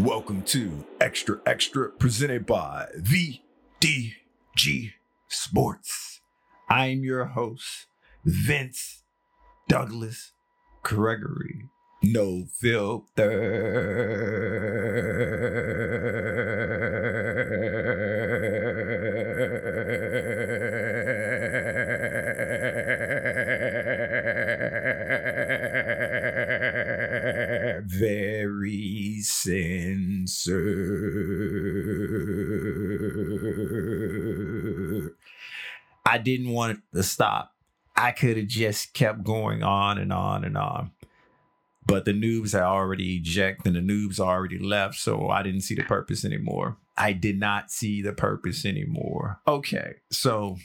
Welcome to Xtra Xtra presented by VDG Sports. I'm your host, Vince Douglas Gregory. No filter. Very censored. I didn't want it to stop. I could have just kept going on and on and on. But the noobs had already ejected and the noobs already left, so I didn't see the purpose anymore. I did not see the purpose anymore. Okay, so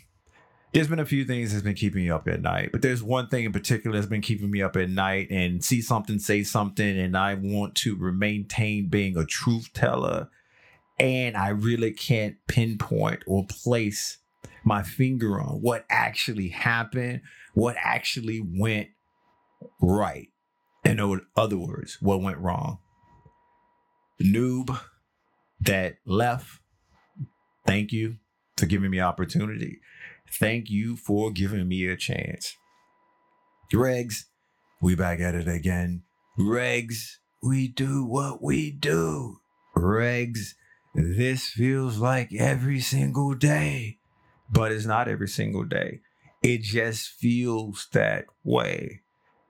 there's been a few things that's been keeping me up at night, but there's one thing in particular that's been keeping me up at night and see something, say something, and I want to maintain being a truth teller. And I really can't pinpoint or place my finger on what actually happened, what actually went right. In other words, what went wrong. The noob that left, thank you for giving me opportunity. Thank you for giving me a chance. Regs, we back at it again. Regs, we do what we do. Regs, this feels like every single day, but it's not every single day. It just feels that way.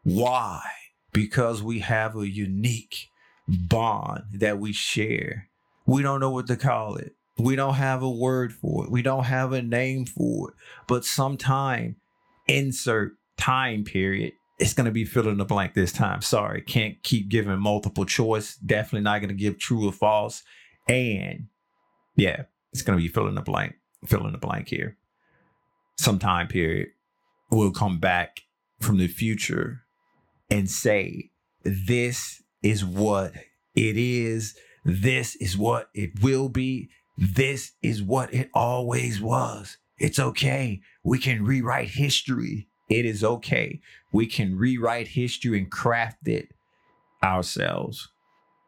Why? Because we have a unique bond that we share. We don't know what to call it. We don't have a word for it. We don't have a name for it. But sometime, insert time period, it's going to be fill in the blank this time. Sorry, can't keep giving multiple choice. Definitely not going to give true or false. And yeah, it's going to be fill in the blank, fill in the blank here. Some time period. We'll come back from the future and say, this is what it is. This is what it will be. This is what it always was. It's okay. We can rewrite history. It is okay. We can rewrite history and craft it ourselves.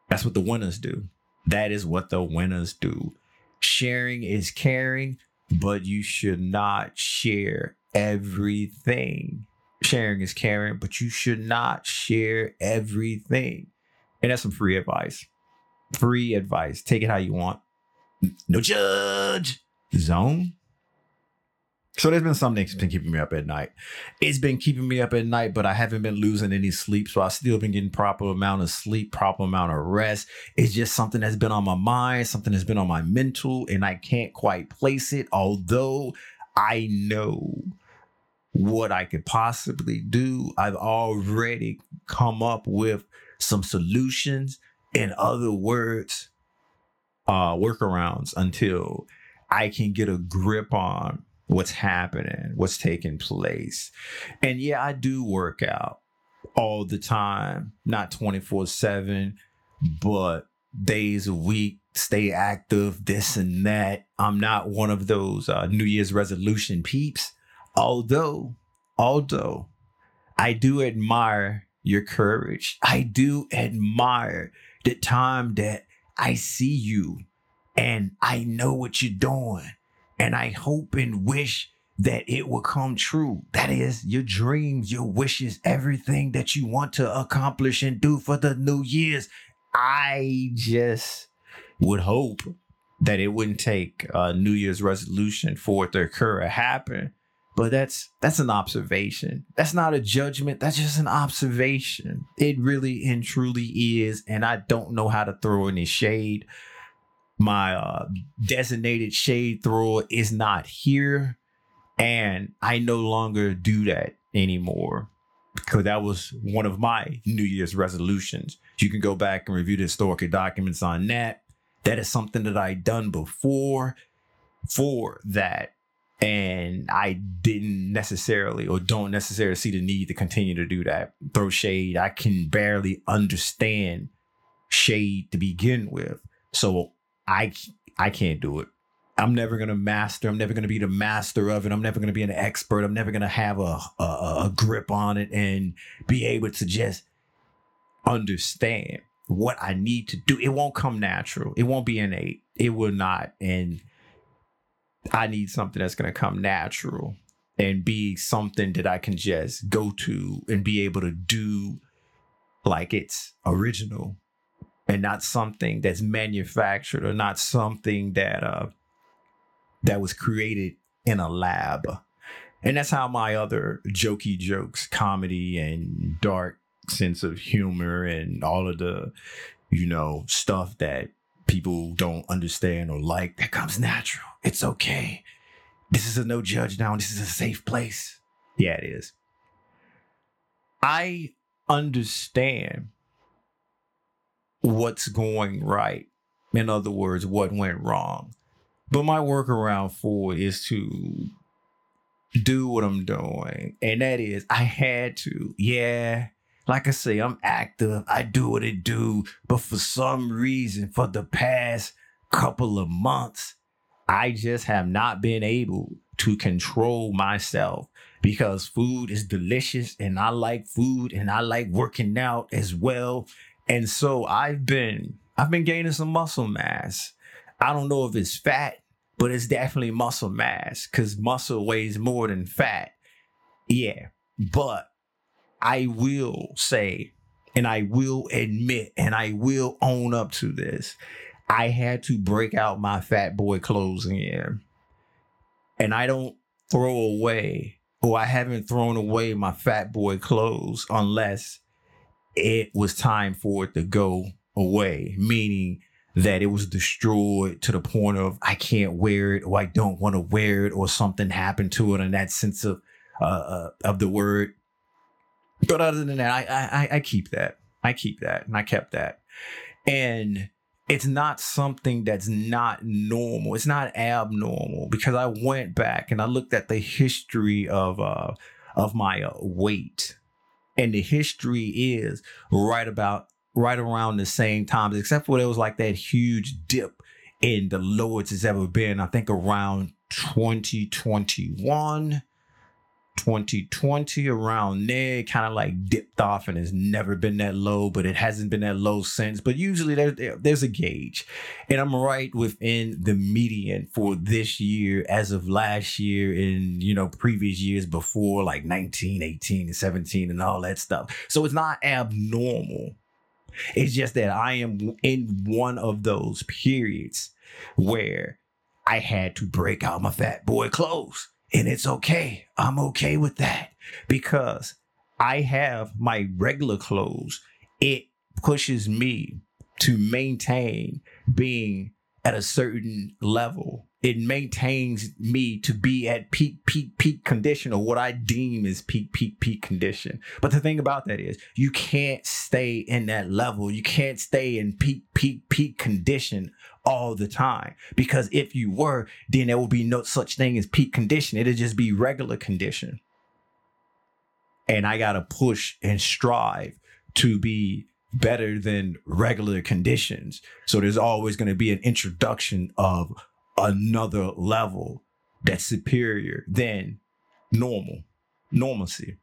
That's what the winners do. That is what the winners do. Sharing is caring, but you should not share everything. Sharing is caring, but you should not share everything. And that's some free advice. Free advice. Take it how you want no judge zone. So there's been something that's been keeping me up at night. It's been keeping me up at night, but I haven't been losing any sleep. So I still been getting proper amount of sleep, proper amount of rest. It's just something that's been on my mind, something that's been on my mental, and I can't quite place it. Although I know what I could possibly do. I've already come up with some solutions. In other words, uh, workarounds until I can get a grip on what's happening, what's taking place. And yeah, I do work out all the time, not 24 7, but days a week, stay active, this and that. I'm not one of those uh, New Year's resolution peeps. Although, although I do admire your courage, I do admire the time that I see you and I know what you're doing. And I hope and wish that it will come true. That is your dreams, your wishes, everything that you want to accomplish and do for the new year's. I just would hope that it wouldn't take a New Year's resolution for it to occur or happen. But that's that's an observation. That's not a judgment. That's just an observation. It really and truly is. And I don't know how to throw any shade. My uh, designated shade thrower is not here. And I no longer do that anymore because that was one of my New Year's resolutions. You can go back and review the historical documents on that. That is something that I done before for that and I didn't necessarily or don't necessarily see the need to continue to do that. Throw shade. I can barely understand shade to begin with. So I I can't do it. I'm never gonna master. I'm never gonna be the master of it. I'm never gonna be an expert. I'm never gonna have a a, a grip on it and be able to just understand. what I need to do. It won't come natural. It won't be innate. It will not. And I need something that's going to come natural and be something that I can just go to and be able to do like it's original and not something that's manufactured or not something that uh that was created in a lab. And that's how my other jokey jokes, comedy and dark sense of humor and all of the, you know, stuff that people don't understand or like, that comes natural. It's okay. This is a no judge now. and This is a safe place. Yeah, it is. I understand what's going right. In other words, what went wrong. But my workaround for it is to do what I'm doing. And that is, I had to. Yeah. Like I say, I'm active. I do what I do. But for some reason, for the past couple of months, I just have not been able to control myself because food is delicious and I like food and I like working out as well. And so I've been I've been gaining some muscle mass. I don't know if it's fat, but it's definitely muscle mass cuz muscle weighs more than fat. Yeah. But I will say and I will admit and I will own up to this. I had to break out my fat boy clothes again. And I don't throw away or I haven't thrown away my fat boy clothes unless it was time for it to go away, meaning that it was destroyed to the point of I can't wear it or I don't want to wear it or something happened to it in that sense of uh, uh, of the word. But other than that, I, I I keep that. I keep that, and I kept that, and it's not something that's not normal. It's not abnormal because I went back and I looked at the history of uh of my uh, weight and the history is right about right around the same times, except for there was like that huge dip in the lowest it's ever been. I think around 2021. 2020 around there kind of like dipped off and has never been that low but it hasn't been that low since. But usually there, there's a gauge. And i'm right within the median for this year as of last year and you know previous years before like 19 18 and 17 and all that stuff. So it's not abnormal. It's just that i am in one of those periods where i had to break out my fat boy clothes and it's okay. I'm okay with that because I have my regular clothes. It pushes me to maintain being at a certain level. It maintains me to be at peak, peak, peak condition or what I deem is peak, peak, peak condition. But the thing about that is you can't stay in that level. You can't stay in peak, peak, peak condition all the time. Because if you were, then there would be no such thing as peak condition. It'd just be regular condition. And I got to push and strive to be better than regular conditions. So there's always going to be an introduction of another level that's superior than normal, normalcy.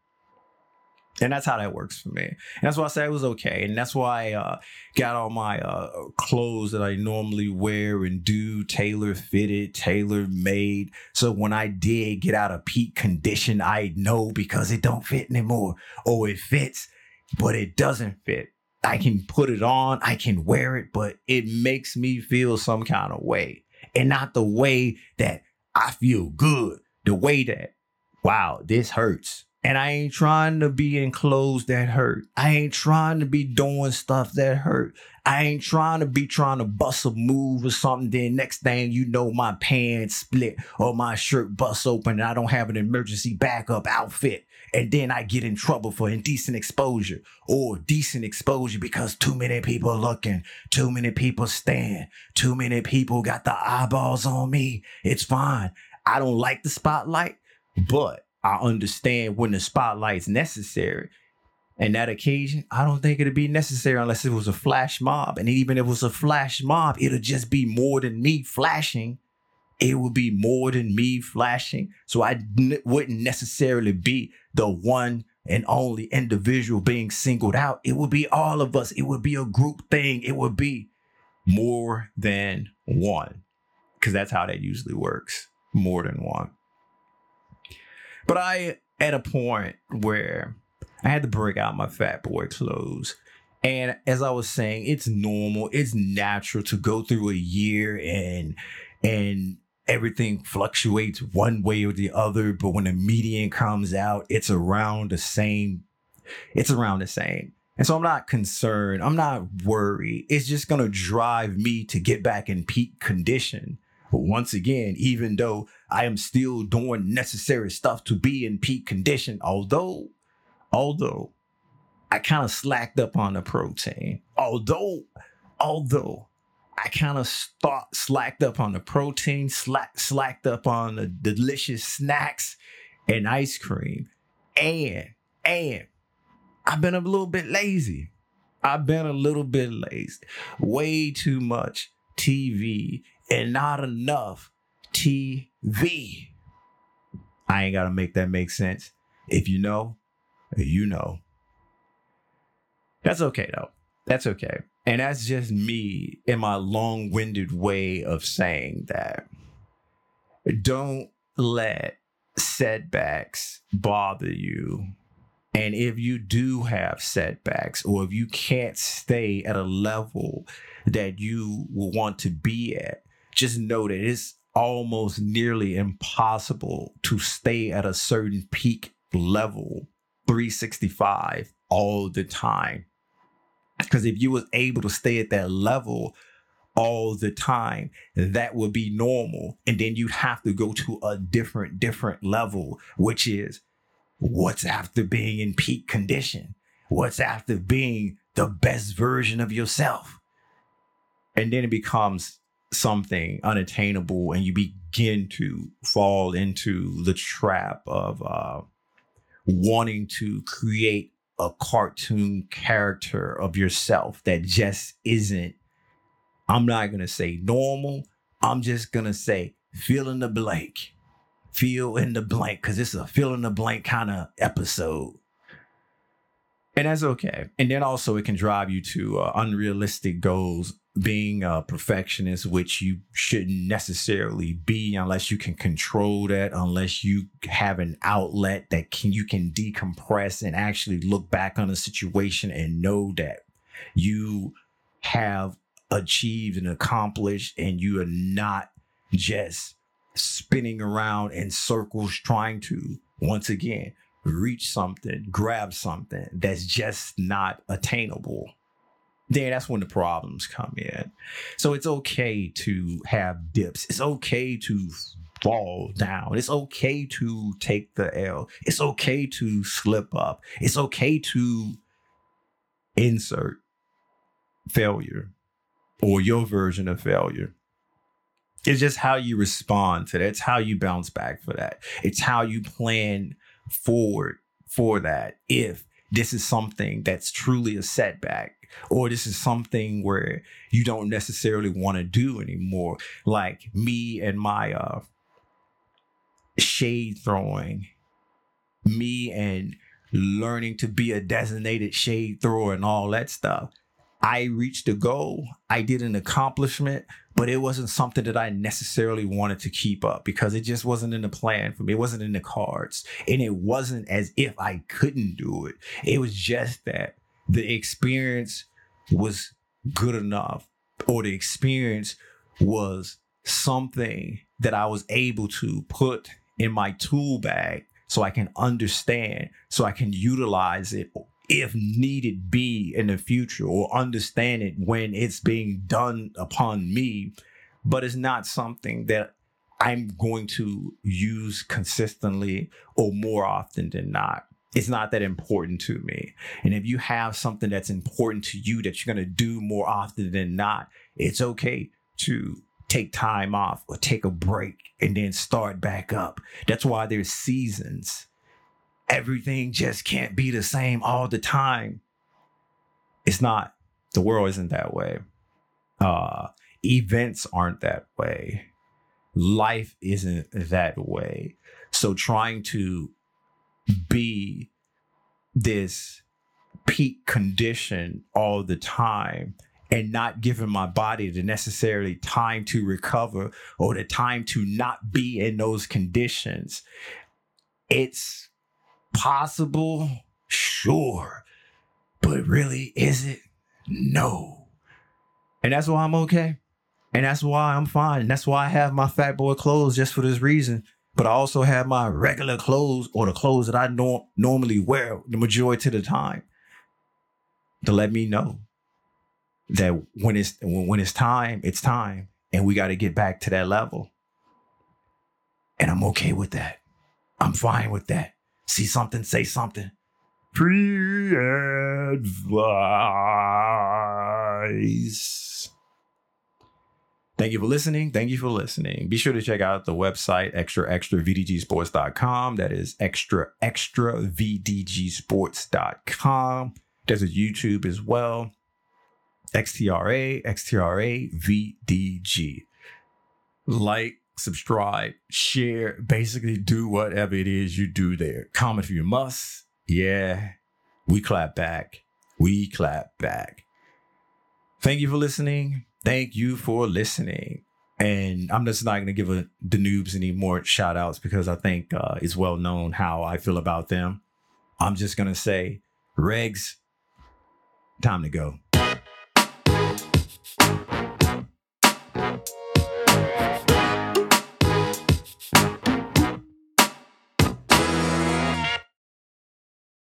And that's how that works for me. And that's why I say it was okay. And that's why I uh, got all my uh, clothes that I normally wear and do tailor fitted, tailor made. So when I did get out of peak condition, I know because it don't fit anymore. Or it fits, but it doesn't fit. I can put it on, I can wear it, but it makes me feel some kind of way. And not the way that I feel good. The way that, wow, this hurts and I ain't trying to be in clothes that hurt. I ain't trying to be doing stuff that hurt. I ain't trying to be trying to bust a move or something. Then next thing you know, my pants split or my shirt busts open and I don't have an emergency backup outfit. And then I get in trouble for indecent exposure or decent exposure because too many people looking, too many people stand, too many people got the eyeballs on me. It's fine. I don't like the spotlight, but I understand when the spotlight's necessary. And that occasion, I don't think it'd be necessary unless it was a flash mob. And even if it was a flash mob, it'll just be more than me flashing. It would be more than me flashing. So I n- wouldn't necessarily be the one and only individual being singled out. It would be all of us. It would be a group thing. It would be more than one. Because that's how that usually works. More than one. But I at a point where I had to break out my fat boy clothes. And as I was saying, it's normal, it's natural to go through a year and and everything fluctuates one way or the other, but when the median comes out, it's around the same. It's around the same. And so I'm not concerned. I'm not worried. It's just going to drive me to get back in peak condition. But once again, even though I am still doing necessary stuff to be in peak condition, although, although I kind of slacked up on the protein, although, although I kind of slacked up on the protein, slack, slacked up on the delicious snacks and ice cream. And, and I've been a little bit lazy. I've been a little bit lazy. Way too much TV and not enough TV. I ain't got to make that make sense. If you know, you know. That's okay though. That's okay. And that's just me in my long winded way of saying that. Don't let setbacks bother you. And if you do have setbacks, or if you can't stay at a level that you want to be at, just know that it's almost nearly impossible to stay at a certain peak level 365 all the time because if you was able to stay at that level all the time, that would be normal. And then you'd have to go to a different, different level, which is what's after being in peak condition? What's after being the best version of yourself? And then it becomes something unattainable and you begin to fall into the trap of uh, wanting to create a cartoon character of yourself that just isn't, I'm not going to say normal. I'm just going to say fill in the blank. Fill in the blank because it's a fill in the blank kind of episode. And that's okay. And then also, it can drive you to uh, unrealistic goals being a perfectionist, which you shouldn't necessarily be unless you can control that, unless you have an outlet that can you can decompress and actually look back on a situation and know that you have achieved and accomplished and you are not just spinning around in circles trying to once again reach something, grab something that's just not attainable then that's when the problems come in. So it's okay to have dips. It's okay to fall down. It's okay to take the L. It's okay to slip up. It's okay to insert failure or your version of failure. It's just how you respond to that. It's how you bounce back for that. It's how you plan forward for that. If this is something that's truly a setback or this is something where you don't necessarily want to do anymore like me and my uh shade throwing me and learning to be a designated shade thrower and all that stuff i reached a goal i did an accomplishment but it wasn't something that I necessarily wanted to keep up because it just wasn't in the plan for me. It wasn't in the cards. And it wasn't as if I couldn't do it. It was just that the experience was good enough or the experience was something that I was able to put in my tool bag so I can understand, so I can utilize it if needed be in the future or understand it when it's being done upon me, but it's not something that I'm going to use consistently or more often than not. It's not that important to me. And if you have something that's important to you that you're going to do more often than not, it's okay to take time off or take a break and then start back up. That's why there's seasons everything just can't be the same all the time. It's not. The world isn't that way. Uh, events aren't that way. Life isn't that way. So trying to be this peak condition all the time and not giving my body the necessarily time to recover or the time to not be in those conditions. It's possible, sure, but really, is it? No. And that's why I'm okay. And that's why I'm fine. And that's why I have my fat boy clothes just for this reason. But I also have my regular clothes or the clothes that I norm- normally wear the majority of the time to let me know that when it's when it's time, it's time, and we got to get back to that level. And I'm okay with that. I'm fine with that. See something, say something. Free advice. Thank you for listening. Thank you for listening. Be sure to check out the website extra extra vdgsports.com. That is extra extra vdgsports.com. There's a YouTube as well. XTRA, XTRA, VDG. Like, subscribe, share, basically do whatever it is you do there. Comment if you must. Yeah, we clap back. We clap back. Thank you for listening. Thank you for listening. And I'm just not going to give a, the noobs any more shout outs because I think uh, it's well known how I feel about them. I'm just going to say, Regs, time to go.